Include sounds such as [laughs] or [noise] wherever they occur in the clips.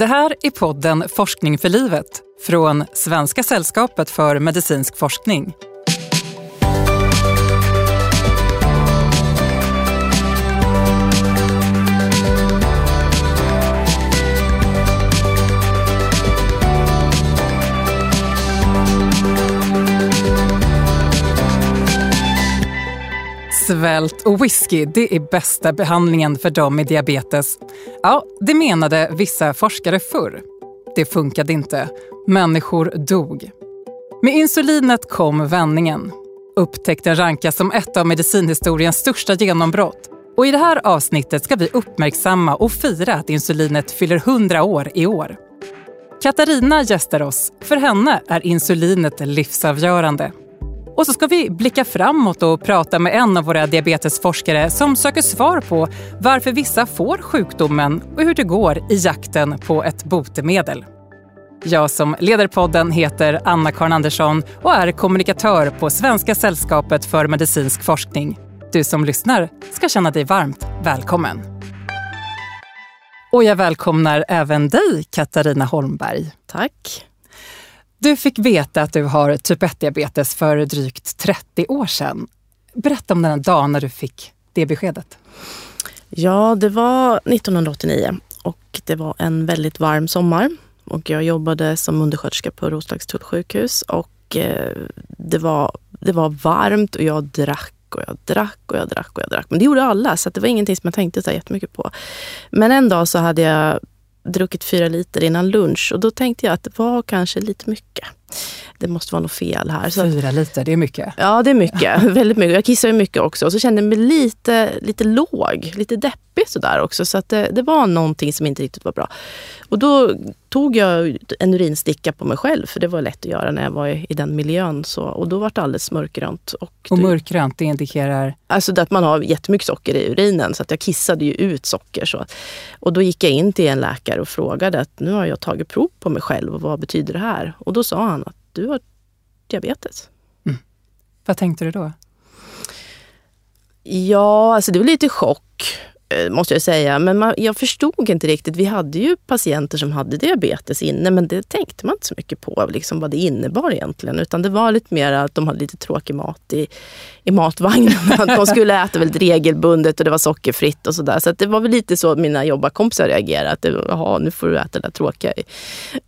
Det här är podden Forskning för livet från Svenska sällskapet för medicinsk forskning. Svält och whisky, det är bästa behandlingen för dem med diabetes. Ja, det menade vissa forskare förr. Det funkade inte. Människor dog. Med insulinet kom vändningen. Upptäckten rankas som ett av medicinhistoriens största genombrott. Och I det här avsnittet ska vi uppmärksamma och fira att insulinet fyller 100 år i år. Katarina gästar oss. För henne är insulinet livsavgörande. Och så ska vi blicka framåt och prata med en av våra diabetesforskare som söker svar på varför vissa får sjukdomen och hur det går i jakten på ett botemedel. Jag som leder podden heter Anna-Karin Andersson och är kommunikatör på Svenska sällskapet för medicinsk forskning. Du som lyssnar ska känna dig varmt välkommen. Och jag välkomnar även dig, Katarina Holmberg. Tack. Du fick veta att du har typ 1-diabetes för drygt 30 år sedan. Berätta om den dag när du fick det beskedet. Ja, det var 1989 och det var en väldigt varm sommar. Och jag jobbade som undersköterska på Roslagstulls sjukhus och eh, det, var, det var varmt och jag drack och jag drack och jag drack och jag drack. Men det gjorde alla, så det var ingenting som jag tänkte så jättemycket på. Men en dag så hade jag druckit fyra liter innan lunch och då tänkte jag att det var kanske lite mycket. Det måste vara något fel här. Så, fyra liter, det är mycket. Ja, det är mycket. [laughs] väldigt mycket. Jag kissar ju mycket också. Och så kände jag mig lite, lite låg, lite deppig sådär också. Så att det, det var någonting som inte riktigt var bra. Och då tog jag en urinsticka på mig själv, för det var lätt att göra när jag var i, i den miljön. Så, och då var det alldeles mörkgrönt. Och, och mörkgrönt, det indikerar? Alltså att man har jättemycket socker i urinen, så att jag kissade ju ut socker. Så. Och då gick jag in till en läkare och frågade att nu har jag tagit prov på mig själv och vad betyder det här? Och då sa han du har diabetes. Mm. Vad tänkte du då? Ja, alltså det var lite chock. Eh, måste jag säga. Men man, jag förstod inte riktigt. Vi hade ju patienter som hade diabetes inne men det tänkte man inte så mycket på liksom vad det innebar egentligen. Utan det var lite mer att de hade lite tråkig mat i, i matvagnen. [laughs] Att de skulle äta väldigt regelbundet och det var sockerfritt och sådär. Så det var väl lite så mina jobbarkompisar reagerade. Att det, Jaha, nu får du äta det där tråkiga.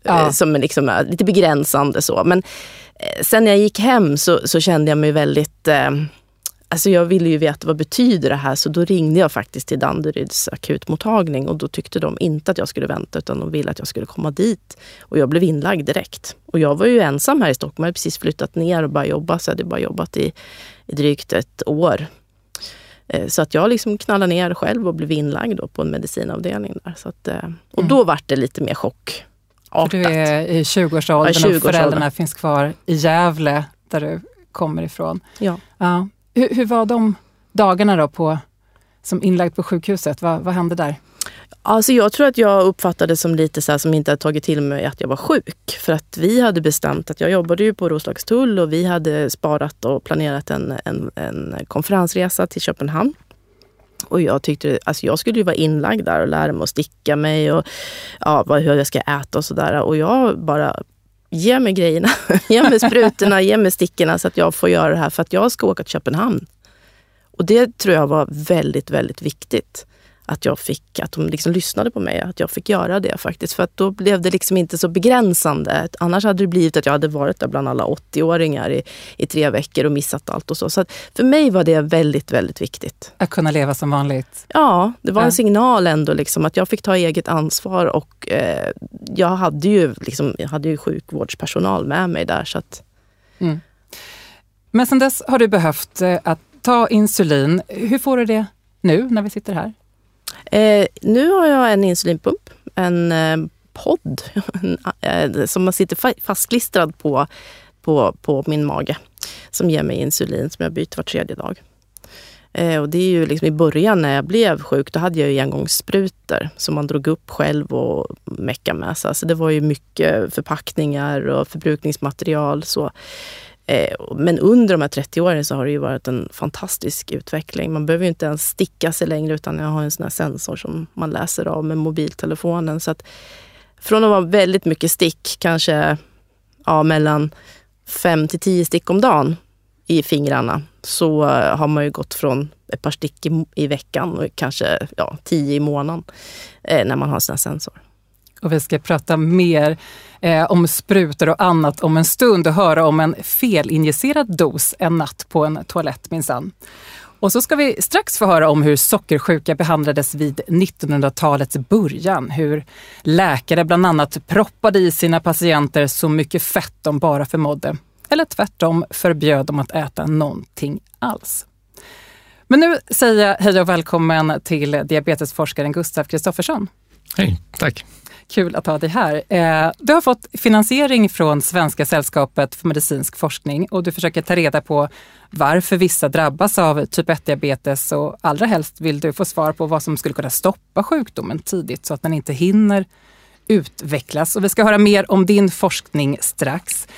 Ja. Eh, som liksom är lite begränsande så. Men eh, sen när jag gick hem så, så kände jag mig väldigt eh, Alltså jag ville ju veta vad betyder det här så då ringde jag faktiskt till Danderyds akutmottagning och då tyckte de inte att jag skulle vänta utan de ville att jag skulle komma dit. Och jag blev inlagd direkt. Och jag var ju ensam här i Stockholm. Jag hade precis flyttat ner och börjat jobba så jag hade bara jobbat i, i drygt ett år. Eh, så att jag liksom knallade ner själv och blev inlagd då på en medicinavdelning. Där. Så att, eh, och mm. då vart det lite mer chock. För du är i 20-årsåldern 20 och föräldrarna finns kvar i Gävle där du kommer ifrån. Ja. ja. Hur, hur var de dagarna då på, som inlagd på sjukhuset? Vad, vad hände där? Alltså jag tror att jag uppfattade som lite så här, som inte hade tagit till mig att jag var sjuk. För att vi hade bestämt att jag jobbade ju på Roslagstull och vi hade sparat och planerat en, en, en konferensresa till Köpenhamn. Och jag tyckte, alltså jag skulle ju vara inlagd där och lära mig att sticka mig och ja, hur jag ska äta och sådär. Och jag bara ge mig grejerna, [laughs] ge mig sprutorna, ge mig stickorna så att jag får göra det här för att jag ska åka till Köpenhamn. Och det tror jag var väldigt, väldigt viktigt att jag fick, att de liksom lyssnade på mig, att jag fick göra det faktiskt. För att då blev det liksom inte så begränsande. Annars hade det blivit att jag hade varit där bland alla 80-åringar i, i tre veckor och missat allt och så. Så för mig var det väldigt, väldigt viktigt. Att kunna leva som vanligt? Ja, det var en signal ändå liksom att jag fick ta eget ansvar och eh, jag hade ju, liksom, jag hade ju sjukvårdspersonal med mig där. Så att... Mm. Men sen dess har du behövt eh, att ta insulin. Hur får du det nu när vi sitter här? Eh, nu har jag en insulinpump, en eh, podd [laughs] eh, som sitter fastklistrad på, på, på min mage. Som ger mig insulin som jag byter var tredje dag. Eh, och det är ju liksom i början när jag blev sjuk, då hade jag ju engångssprutor som man drog upp själv och meckade med. Så alltså det var ju mycket förpackningar och förbrukningsmaterial. Så. Eh, men under de här 30 åren så har det ju varit en fantastisk utveckling. Man behöver ju inte ens sticka sig längre utan jag har en sån här sensor som man läser av med mobiltelefonen. Så att från att vara väldigt mycket stick, kanske ja, mellan 5 till 10 stick om dagen i fingrarna, så eh, har man ju gått från ett par stick i, i veckan och kanske ja, tio i månaden eh, när man har sina sensor. Och vi ska prata mer eh, om sprutor och annat om en stund och höra om en felinjicerad dos en natt på en toalett minsann. Och så ska vi strax få höra om hur sockersjuka behandlades vid 1900-talets början. Hur läkare bland annat proppade i sina patienter så mycket fett de bara förmådde. Eller tvärtom förbjöd dem att äta någonting alls. Men nu säger jag hej och välkommen till diabetesforskaren Gustav Kristoffersson. Hej, tack. Kul att ha dig här. Eh, du har fått finansiering från Svenska sällskapet för medicinsk forskning och du försöker ta reda på varför vissa drabbas av typ 1-diabetes och allra helst vill du få svar på vad som skulle kunna stoppa sjukdomen tidigt så att den inte hinner utvecklas. Och vi ska höra mer om din forskning strax.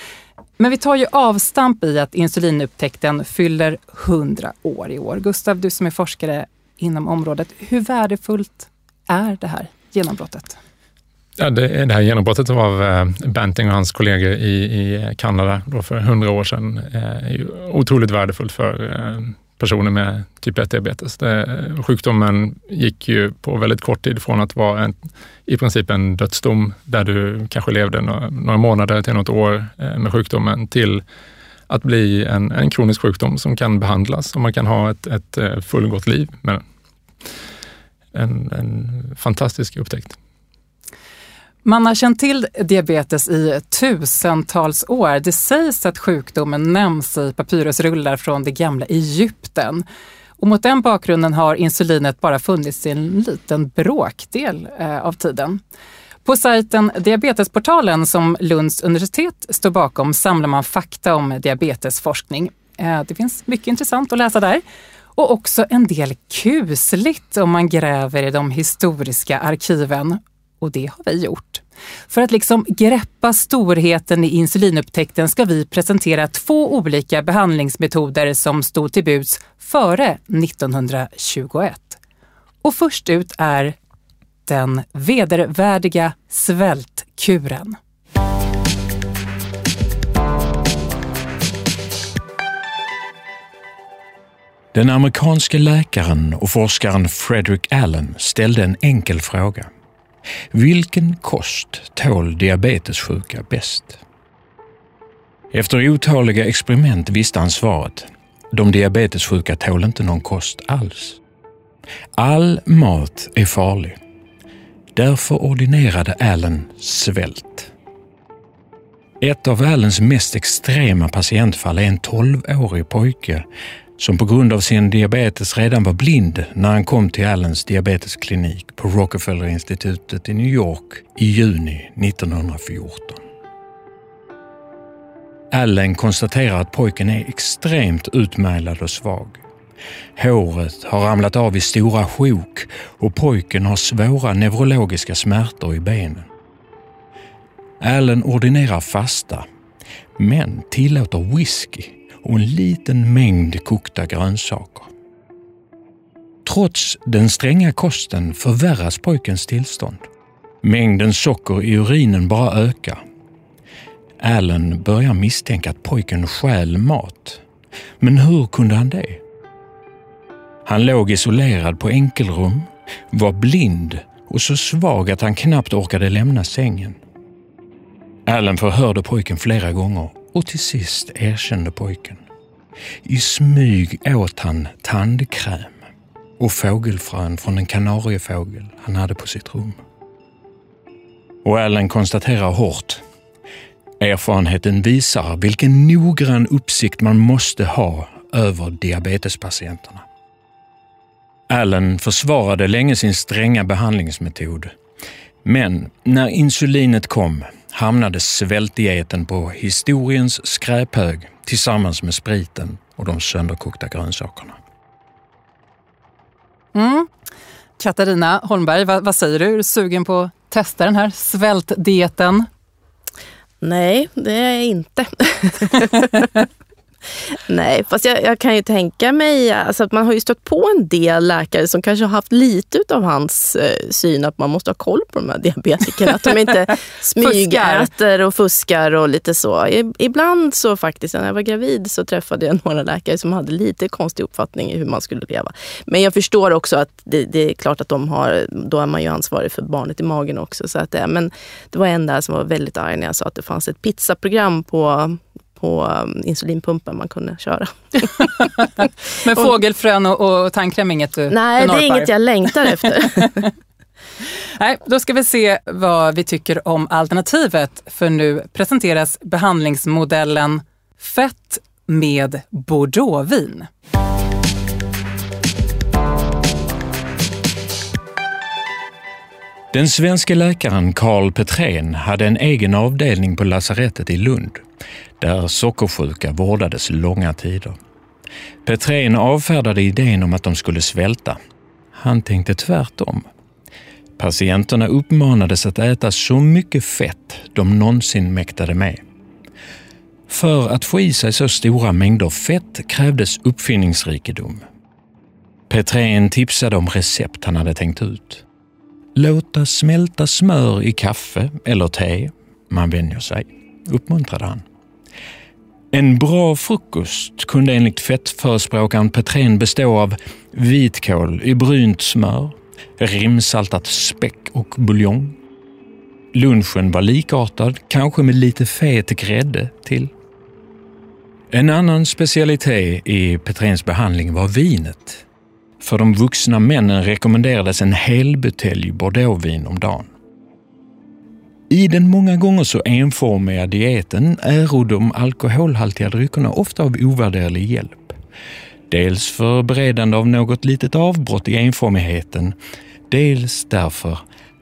Men vi tar ju avstamp i att insulinupptäckten fyller 100 år i år. Gustav, du som är forskare inom området, hur värdefullt är det här genombrottet? Ja, det, det här genombrottet av eh, Banting och hans kollegor i, i Kanada då för hundra år sedan eh, är ju otroligt värdefullt för eh, personer med typ 1-diabetes. Sjukdomen gick ju på väldigt kort tid från att vara en, i princip en dödsdom där du kanske levde några, några månader till något år eh, med sjukdomen till att bli en, en kronisk sjukdom som kan behandlas och man kan ha ett, ett eh, fullgott liv med den. En, en fantastisk upptäckt. Man har känt till diabetes i tusentals år. Det sägs att sjukdomen nämns i papyrusrullar från det gamla Egypten. Och mot den bakgrunden har insulinet bara funnits i en liten bråkdel eh, av tiden. På sajten Diabetesportalen som Lunds universitet står bakom samlar man fakta om diabetesforskning. Eh, det finns mycket intressant att läsa där. Och också en del kusligt om man gräver i de historiska arkiven och det har vi gjort. För att liksom greppa storheten i insulinupptäckten ska vi presentera två olika behandlingsmetoder som stod till buds före 1921. Och först ut är den vedervärdiga svältkuren. Den amerikanske läkaren och forskaren Frederick Allen ställde en enkel fråga. Vilken kost tål diabetessjuka bäst? Efter otaliga experiment visste han svaret. De diabetessjuka tål inte någon kost alls. All mat är farlig. Därför ordinerade Allen svält. Ett av Allens mest extrema patientfall är en 12-årig pojke som på grund av sin diabetes redan var blind när han kom till Allens diabetesklinik på Rockefellerinstitutet i New York i juni 1914. Allen konstaterar att pojken är extremt utmärglad och svag. Håret har ramlat av i stora sjok och pojken har svåra neurologiska smärtor i benen. Allen ordinerar fasta, men tillåter whisky och en liten mängd kokta grönsaker. Trots den stränga kosten förvärras pojkens tillstånd. Mängden socker i urinen bara ökar. Allen börjar misstänka att pojken stjäl mat. Men hur kunde han det? Han låg isolerad på enkelrum, var blind och så svag att han knappt orkade lämna sängen. Allen förhörde pojken flera gånger och till sist erkände pojken. I smyg åt han tandkräm och fågelfrön från en kanariefågel han hade på sitt rum. Och Allen konstaterar hårt. Erfarenheten visar vilken noggrann uppsikt man måste ha över diabetespatienterna. Allen försvarade länge sin stränga behandlingsmetod. Men när insulinet kom hamnade svältdieten på historiens skräphög tillsammans med spriten och de sönderkokta grönsakerna. Mm. Katarina Holmberg, vad, vad, säger du? Är du sugen på att testa den här svältdieten? Nej, det är jag inte. [laughs] Nej, fast jag, jag, kan ju tänka mig alltså att man har ju stött på en del läkare som kanske har haft lite av hans eh, syn att man måste ha koll på de här diabetikerna. Att de inte [laughs] smygäter och fuskar och lite så. Ibland så faktiskt, när jag var gravid så träffade jag några läkare som hade lite konstig uppfattning i hur man skulle leva. Men jag förstår också att det, det är klart att de har, då är man ju ansvarig för barnet i magen också. Så att, men det var en där som var väldigt arg när jag sa att det fanns ett pizzaprogram på på um, insulinpumpen man kunde köra. [laughs] Men fågelfrön och, och tandkräm inget du Nej, det är inget jag längtar efter. [laughs] Nej, då ska vi se vad vi tycker om alternativet. För nu presenteras behandlingsmodellen fett med bordeauxvin. Den svenska läkaren Karl Petrén hade en egen avdelning på lasarettet i Lund där sockersjuka vårdades långa tider. Petrén avfärdade idén om att de skulle svälta. Han tänkte tvärtom. Patienterna uppmanades att äta så mycket fett de någonsin mäktade med. För att få i sig så stora mängder fett krävdes uppfinningsrikedom. Petrén tipsade om recept han hade tänkt ut. Låta smälta smör i kaffe eller te. Man vänjer sig, uppmuntrade han. En bra frukost kunde enligt fettförespråkaren Petrén bestå av vitkål i brynt smör, rimsaltat späck och buljong. Lunchen var likartad, kanske med lite fet grädde till. En annan specialitet i Petréns behandling var vinet. För de vuxna männen rekommenderades en hel butelj bordeauxvin om dagen. I den många gånger så enformiga dieten är de alkoholhaltiga dryckerna ofta av ovärderlig hjälp. Dels för beredande av något litet avbrott i enformigheten, dels därför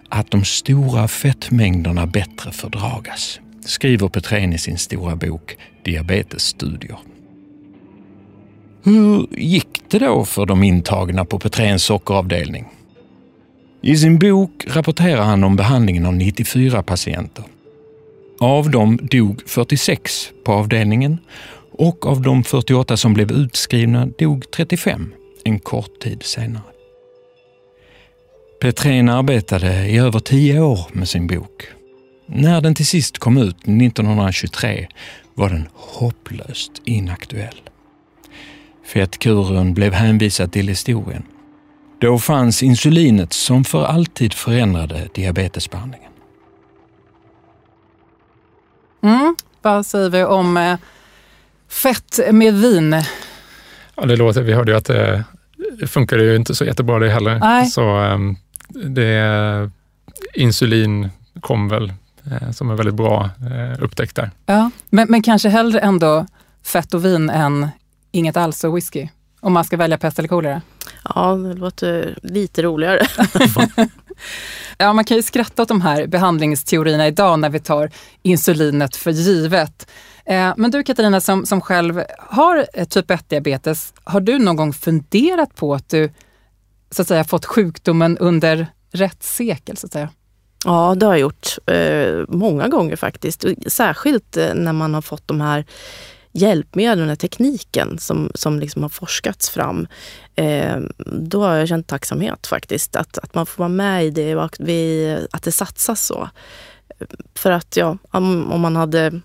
att de stora fettmängderna bättre fördragas, skriver Petrén i sin stora bok Diabetesstudier. Hur gick det då för de intagna på Petréns sockeravdelning? I sin bok rapporterar han om behandlingen av 94 patienter. Av dem dog 46 på avdelningen och av de 48 som blev utskrivna dog 35 en kort tid senare. Petrén arbetade i över tio år med sin bok. När den till sist kom ut 1923 var den hopplöst inaktuell. Fettkuren blev hänvisad till historien då fanns insulinet som för alltid förändrade diabetesbehandlingen. Mm, vad säger vi om eh, fett med vin? Ja, det låter, vi hörde ju att det, det funkar ju inte så jättebra det heller. Nej. Så ehm, det, insulin kom väl eh, som en väldigt bra eh, upptäckt där. Ja, men, men kanske hellre ändå fett och vin än inget alls och whisky? Om man ska välja pest eller kolera? Ja, det låter lite roligare. [laughs] ja, man kan ju skratta åt de här behandlingsteorierna idag när vi tar insulinet för givet. Eh, men du Katarina som, som själv har typ 1-diabetes, har du någon gång funderat på att du så att säga fått sjukdomen under rätt sekel? Så att säga? Ja, det har jag gjort. Eh, många gånger faktiskt. Särskilt eh, när man har fått de här hjälpmedel, den här tekniken som, som liksom har forskats fram. Eh, då har jag känt tacksamhet faktiskt, att, att man får vara med i det och att, det satsas så. För att ja, om, om man hade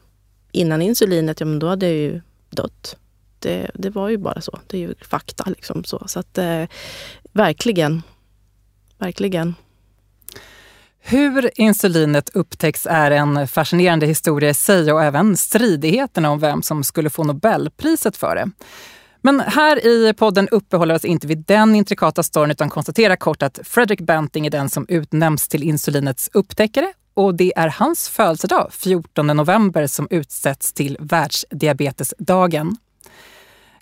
innan insulinet, ja men då hade jag ju dött. Det, det var ju bara så. Det är ju fakta liksom. Så, så att eh, verkligen, verkligen. Hur insulinet upptäcks är en fascinerande historia i sig och även stridigheterna om vem som skulle få Nobelpriset för det. Men här i podden uppehåller oss inte vid den intrikata storyn utan konstaterar kort att Fredrik Banting är den som utnämns till insulinets upptäckare och det är hans födelsedag, 14 november, som utsätts till världsdiabetesdagen.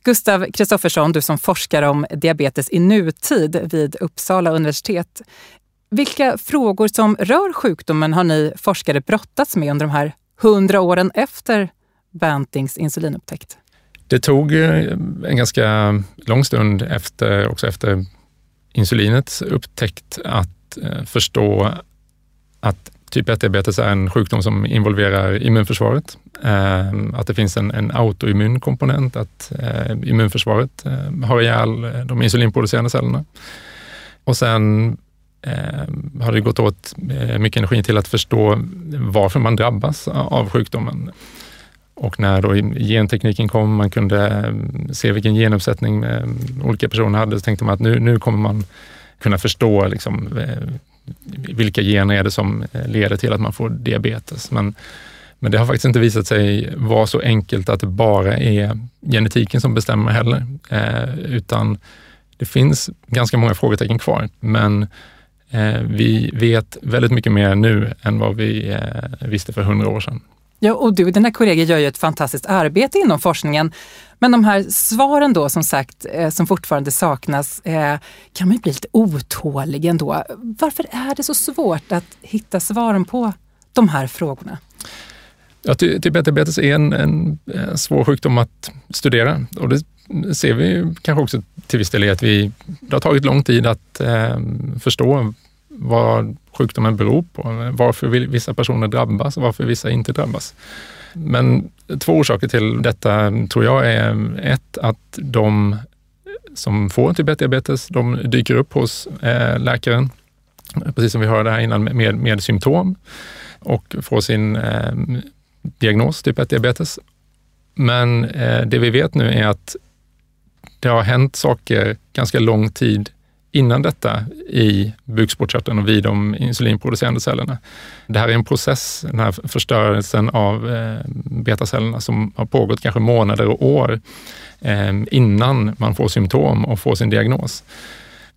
Gustav Kristoffersson, du som forskar om diabetes i nutid vid Uppsala universitet. Vilka frågor som rör sjukdomen har ni forskare brottats med under de här hundra åren efter Bantings insulinupptäckt? Det tog eh, en ganska lång stund efter, också efter insulinets upptäckt att eh, förstå att typ 1-diabetes är en sjukdom som involverar immunförsvaret. Eh, att det finns en, en autoimmun komponent, att immunförsvaret har ihjäl de insulinproducerande cellerna. Och sen Eh, har det gått åt eh, mycket energi till att förstå varför man drabbas av sjukdomen. Och när då gentekniken kom, man kunde eh, se vilken genuppsättning olika personer hade, så tänkte man att nu, nu kommer man kunna förstå liksom, vilka gener är det som leder till att man får diabetes. Men, men det har faktiskt inte visat sig vara så enkelt att det bara är genetiken som bestämmer heller, eh, utan det finns ganska många frågetecken kvar. Men vi vet väldigt mycket mer nu än vad vi eh, visste för hundra år sedan. Ja, och du och dina kollegor gör ju ett fantastiskt arbete inom forskningen. Men de här svaren då som sagt, eh, som fortfarande saknas, eh, kan man ju bli lite otålig ändå. Varför är det så svårt att hitta svaren på de här frågorna? Ja, diabetes är en, en, en svår sjukdom att studera och det ser vi kanske också till viss del i att vi, det har tagit lång tid att eh, förstå vad sjukdomen beror på, varför vissa personer drabbas och varför vissa inte drabbas. Men två orsaker till detta tror jag är ett, att de som får typ diabetes, de dyker upp hos eh, läkaren, precis som vi hörde här innan, med, med symptom och får sin eh, diagnos, typ 1-diabetes. Men eh, det vi vet nu är att det har hänt saker ganska lång tid innan detta i bukspottkörteln och vid de insulinproducerande cellerna. Det här är en process, den här förstörelsen av eh, betacellerna som har pågått kanske månader och år eh, innan man får symptom och får sin diagnos.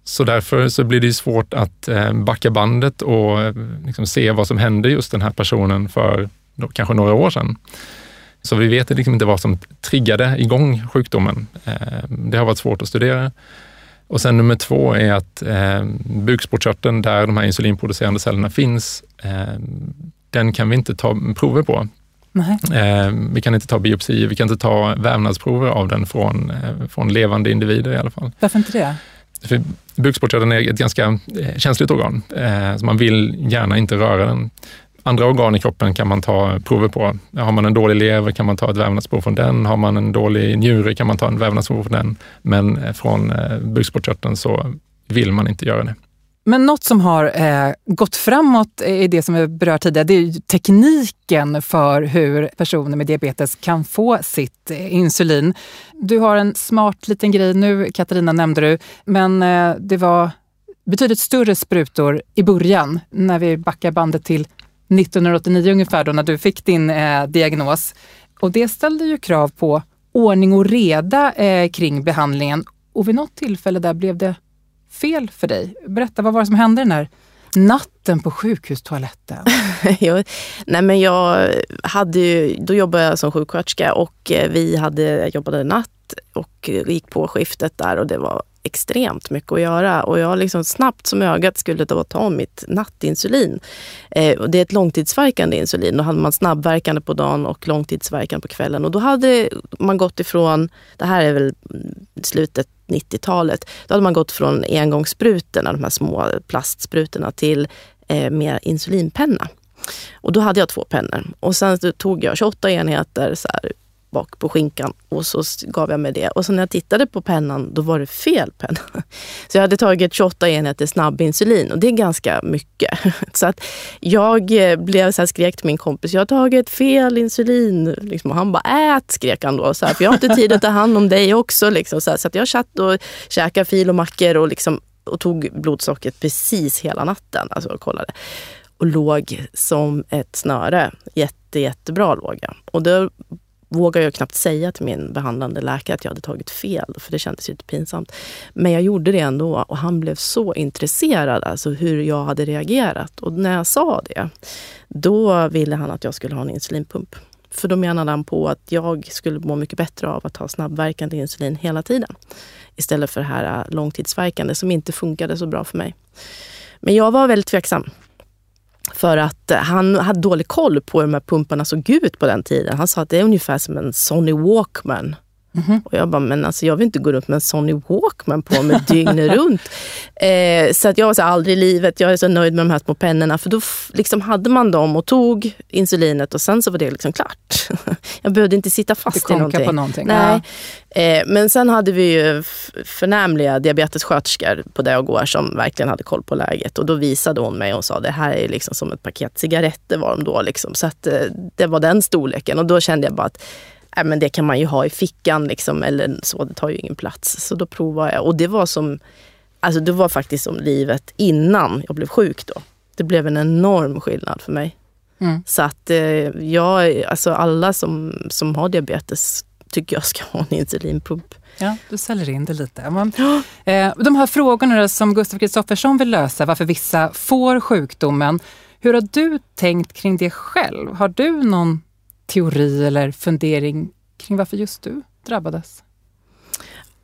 Så därför så blir det svårt att eh, backa bandet och liksom se vad som hände just den här personen för kanske några år sedan. Så vi vet liksom inte vad som triggade igång sjukdomen. Det har varit svårt att studera. Och sen nummer två är att eh, bukspottkörteln, där de här insulinproducerande cellerna finns, eh, den kan vi inte ta prover på. Eh, vi kan inte ta biopsier, vi kan inte ta vävnadsprover av den från, eh, från levande individer i alla fall. Varför inte det? För bukspottkörteln är ett ganska eh, känsligt organ, eh, så man vill gärna inte röra den. Andra organ i kroppen kan man ta prover på. Har man en dålig lever kan man ta ett vävnadsprov från den. Har man en dålig njure kan man ta en vävnadsprov från den. Men eh, från eh, bukspottkörteln så vill man inte göra det. Men något som har eh, gått framåt i det som vi berört tidigare, det är tekniken för hur personer med diabetes kan få sitt eh, insulin. Du har en smart liten grej nu, Katarina nämnde du, men eh, det var betydligt större sprutor i början när vi backar bandet till 1989 ungefär då när du fick din eh, diagnos. Och det ställde ju krav på ordning och reda eh, kring behandlingen. Och vid något tillfälle där blev det fel för dig. Berätta, vad var det som hände den här natten på sjukhustoaletten? [laughs] nej men jag hade ju, då jobbade jag som sjuksköterska och eh, vi hade, jobbade natt och gick på skiftet där och det var extremt mycket att göra. Och jag liksom snabbt som ögat skulle då ta mitt nattinsulin. Eh, och det är ett långtidsverkande insulin. Då hade man snabbverkande på dagen och långtidsverkande på kvällen. Och då hade man gått ifrån, det här är väl slutet 90-talet, då hade man gått från engångssprutorna, de här små plastsprutorna, till eh, mer insulinpenna. Och då hade jag två pennor. Och sen tog jag 28 enheter så här, bak på skinkan och så gav jag mig det. Och så när jag tittade på pennan, då var det fel penna. [laughs] Så jag hade tagit 28 enheter snabbinsulin och det är ganska mycket. [laughs] Så att jag eh, blev så här, skrek till min kompis, jag har tagit fel insulin. Liksom, och han bara, ät, skrek han då. Så här, för jag har inte tid att ta hand om dig också. Liksom, så, här, så att jag satt och käkade fil och mackor och, liksom, och tog blodsockret precis hela natten. Alltså, och kollade och låg som ett snöre. Jätte, jättebra låg jag. Och då vågade jag knappt säga till min behandlande läkare att jag hade tagit fel, för det kändes ju lite pinsamt. Men jag gjorde det ändå och han blev så intresserad, alltså hur jag hade reagerat. Och när jag sa det, då ville han att jag skulle ha en insulinpump. För då menade han på att jag skulle må mycket bättre av att ha snabbverkande insulin hela tiden. Istället för det här äh, långtidsverkande som inte funkade så bra för mig. Men jag var väldigt tveksam. För att eh, han hade dålig koll på hur de här pumparna såg ut på den tiden. Han sa att det är ungefär som en Sony Walkman. Mm-hmm. Och jag bara, men alltså jag vill inte gå runt med en Sony Walkman på mig dygnet [laughs] runt. Eh, så att jag var så aldrig i livet, jag är så nöjd med de här små pennorna. För då liksom hade man dem och tog insulinet och sen så var det liksom klart. [laughs] jag behövde inte sitta fast i någonting. På någonting. Nej. Ja. Eh, men sen hade vi ju förnämliga diabetessköterskor på Dagor som verkligen hade koll på läget. Och då visade hon mig och sa det här är liksom som ett paket cigaretter var de då. Liksom. Så att, eh, det var den storleken och då kände jag bara att äh, men det kan man ju ha i fickan liksom, eller så, det tar ju ingen plats. Så då provade jag och det var som, alltså det var faktiskt som livet innan jag blev sjuk då. Det blev en enorm skillnad för mig. Mm. Så att eh, jag, alltså alla som, som har diabetes tycker jag ska ha en insulinpump. Ja, du säljer in det lite. Men, eh, de här frågorna som Gustav Kristoffersson vill lösa, varför vissa får sjukdomen. Hur har du tänkt kring det själv? Har du någon teori eller fundering kring varför just du drabbades?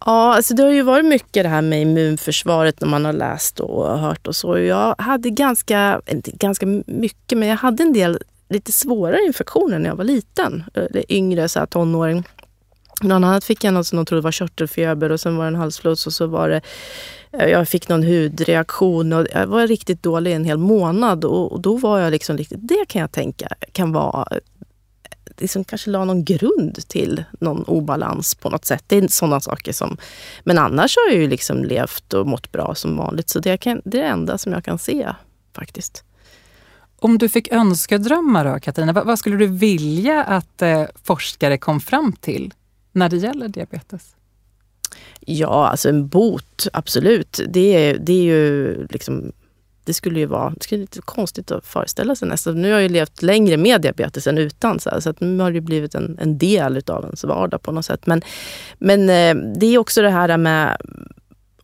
Ja, alltså det har ju varit mycket det här med immunförsvaret när man har läst och hört och så. Jag hade ganska, inte ganska mycket, men jag hade en del lite svårare infektioner när jag var liten. Eller yngre, så här, tonåring. Bland annat fick jag något som de trodde var körtelfeber och sen var det en halsfluss och så var det eh, jag fick någon hudreaktion och jag var riktigt dålig en hel månad och, då var jag liksom riktigt, det kan jag tänka kan vara liksom kanske la någon grund till någon obalans på något sätt. Det är sådana saker som... Men annars har jag ju liksom levt och mått bra som vanligt. Så det, kan, det är det enda som jag kan se faktiskt. Om du fick önskedrömmar då, Katarina, vad, vad skulle du vilja att eh, forskare kom fram till när det gäller diabetes? Ja, alltså en bot, absolut. Det är, det är ju liksom det skulle ju vara, det skulle lite konstigt att föreställa sig nästan. Nu har jag ju levt längre med diabetes än utan, så, här, så att nu har det blivit en, en del av ens vardag på något sätt. Men, men eh, det är också det här med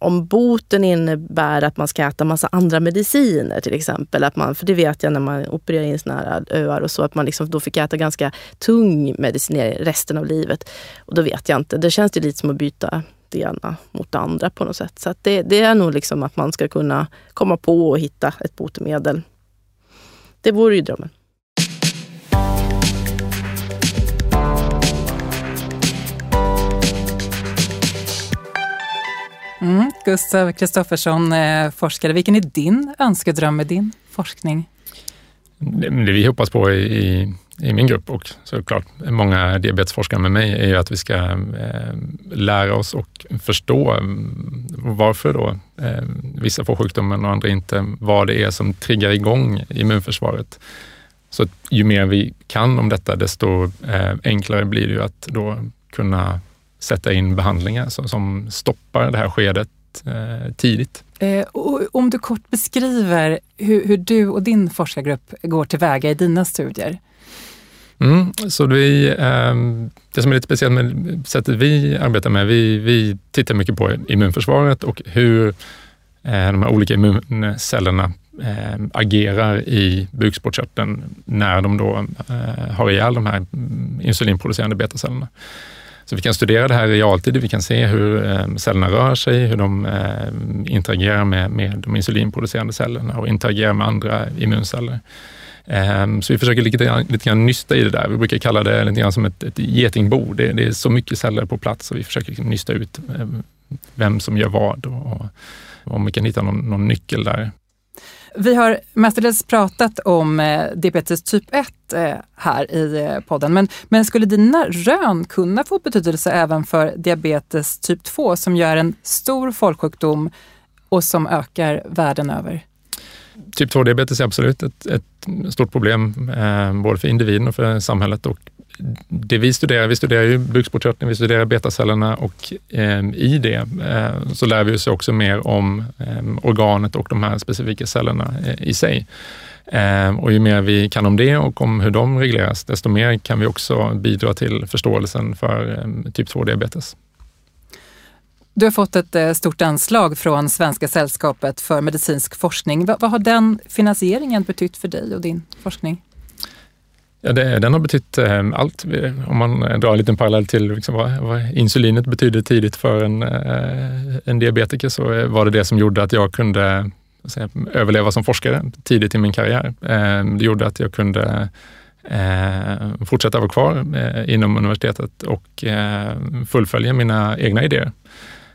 om boten innebär att man ska äta massa andra mediciner till exempel. Att man, för det vet jag när man opererar in såna här öar och så, att man liksom då fick äta ganska tung medicinering resten av livet. Och då vet jag inte. Det känns det lite som att byta det ena mot det andra på något sätt. Så det, det, är nog liksom att man ska kunna komma på och hitta ett botemedel. Det vore ju drömmen. Mm, Gustav Kristoffersson, eh, forskare. Vilken är din önskedröm med din forskning? Det, det vi hoppas på i, i min grupp och såklart många diabetesforskare med mig är ju att vi ska eh, lära oss och förstå mm, varför då eh, vissa får sjukdomen och andra inte. Vad det är som triggar igång immunförsvaret. Så ju mer vi kan om detta, desto eh, enklare blir det ju att då kunna sätta in behandlingar som, som stoppar det här skedet eh, tidigt. Eh, om du kort beskriver hur, hur, du och din forskargrupp går tillväga i dina studier. Mm, så vi, eh, det som är lite speciellt med sättet vi arbetar med, vi, vi tittar mycket på immunförsvaret och hur eh, de här olika immuncellerna eh, agerar i bukspottkörteln när de då eh, har ihjäl de här mm, insulinproducerande betacellerna. Så vi kan studera det här i realtid, vi kan se hur ehm, cellerna rör sig, hur de ehm, interagerar med, med de insulinproducerande cellerna och interagerar med andra immunceller. Ehm, så vi försöker lite lite grann nysta i det där. Vi brukar kalla det lite grann som ett, ett getingbo. Det, det, är så mycket celler på plats och vi försöker liksom nysta ut ehm, vem som gör vad och, och om vi kan hitta någon, någon nyckel där. Vi har mestadels pratat om eh, diabetes typ 1 eh, här i eh, podden, men, men skulle dina rön kunna få betydelse även för diabetes typ 2 som gör en stor folksjukdom och som ökar världen över? Typ 2-diabetes är absolut ett, ett stort problem, eh, både för individen och för samhället. Och det vi studerar, vi studerar ju bukspottkörteln, vi studerar betacellerna och eh, i det eh, så lär vi oss också mer om eh, organet och de här specifika cellerna eh, i sig. Eh, och ju mer vi kan om det och om hur de regleras, desto mer kan vi också bidra till förståelsen för eh, typ 2-diabetes. Du har fått ett eh, stort anslag från Svenska sällskapet för medicinsk forskning. Vad, vad har den finansieringen betytt för dig och din forskning? Ja, det, den har betytt eh, allt. Om man eh, drar en liten parallell till liksom vad, vad, insulinet betydde tidigt för en, eh, en diabetiker så eh, var det det som gjorde att jag kunde säga, överleva som forskare tidigt i min karriär. Eh, det gjorde att jag kunde eh, fortsätta vara kvar eh, inom universitetet och eh, fullfölja mina egna idéer.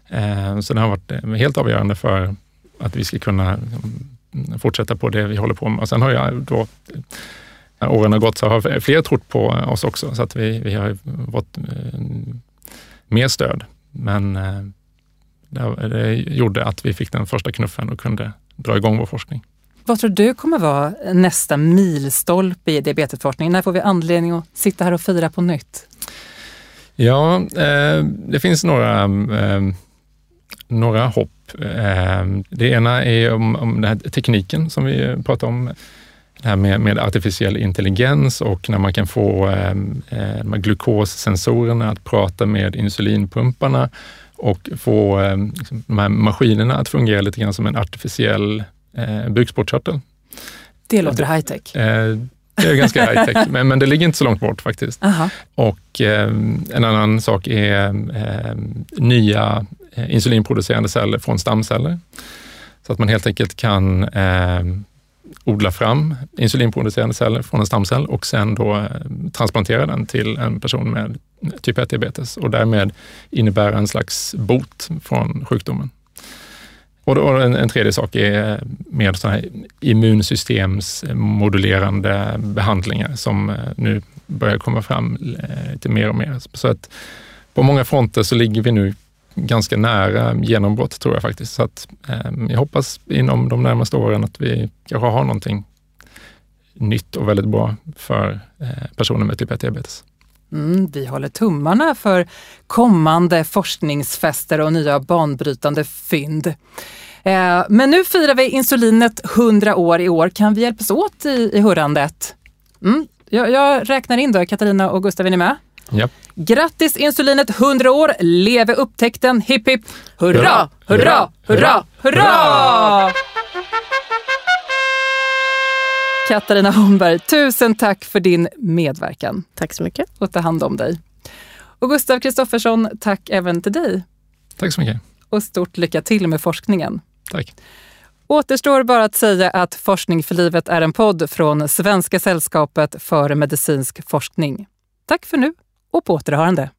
Eh, så det har varit eh, helt avgörande för att vi ska kunna liksom, fortsätta på det vi håller på med. Och sen har jag då, när åren har gått, så har fler trott på oss också, så att vi, vi har fått eh, mer stöd. Men det, gjorde att vi fick den första knuffen och kunde dra igång vår forskning. Vad tror du kommer vara nästa milstolpe i diabetesforskningen? När får vi anledning att sitta här och fira på nytt? Ja, eh, det finns några, eh, några hopp. Eh, det ena är om, om den här tekniken som vi pratade om. Det här med, med artificiell intelligens och när man kan få eh, eh glukossensorerna att prata med insulinpumparna och få eh, de här maskinerna att fungera lite grann som en artificiell eh, bukspottkörtel. Det låter high tech. Eh, det är ganska high tech, [laughs] men, men det ligger inte så långt bort faktiskt. Aha. Och eh, en annan sak är eh, nya Eh, insulinproducerande celler från stamceller. Så att man helt enkelt kan eh, odla fram insulinproducerande celler från en stamcell och sen då eh, transplantera den till en person med typ 1-diabetes och därmed innebära en slags bot från sjukdomen. Och då en, en tredje sak är eh, mer sådana här immunsystemsmodulerande behandlingar som nu börjar komma fram lite mer och mer. Så att på många fronter så ligger vi nu ganska nära genombrott tror jag faktiskt. Så att, eh, jag hoppas inom de närmaste åren att vi kanske har någonting nytt och väldigt bra för eh, personer med typ 1-diabetes. Mm, vi håller tummarna för kommande forskningsfester och nya banbrytande fynd. Eh, men nu firar vi insulinet 100 år i år. Kan vi hjälpas åt i, i hurrandet? Mm, jag, jag räknar in då, Katarina och Gustav, är ni med? Ja. Grattis insulinet 100 år, leve upptäckten, hipp hipp hurra, hurra, hurra, hurra! Katarina Holmberg, tusen tack för din medverkan. Tack så mycket. Och ta hand om dig. Och Gustav Kristoffersson, tack även till dig. Tack så mycket. Och stort lycka till med forskningen. Tack. Återstår bara att säga att Forskning för livet är en podd från Svenska sällskapet för medicinsk forskning. Tack för nu och på återhörande.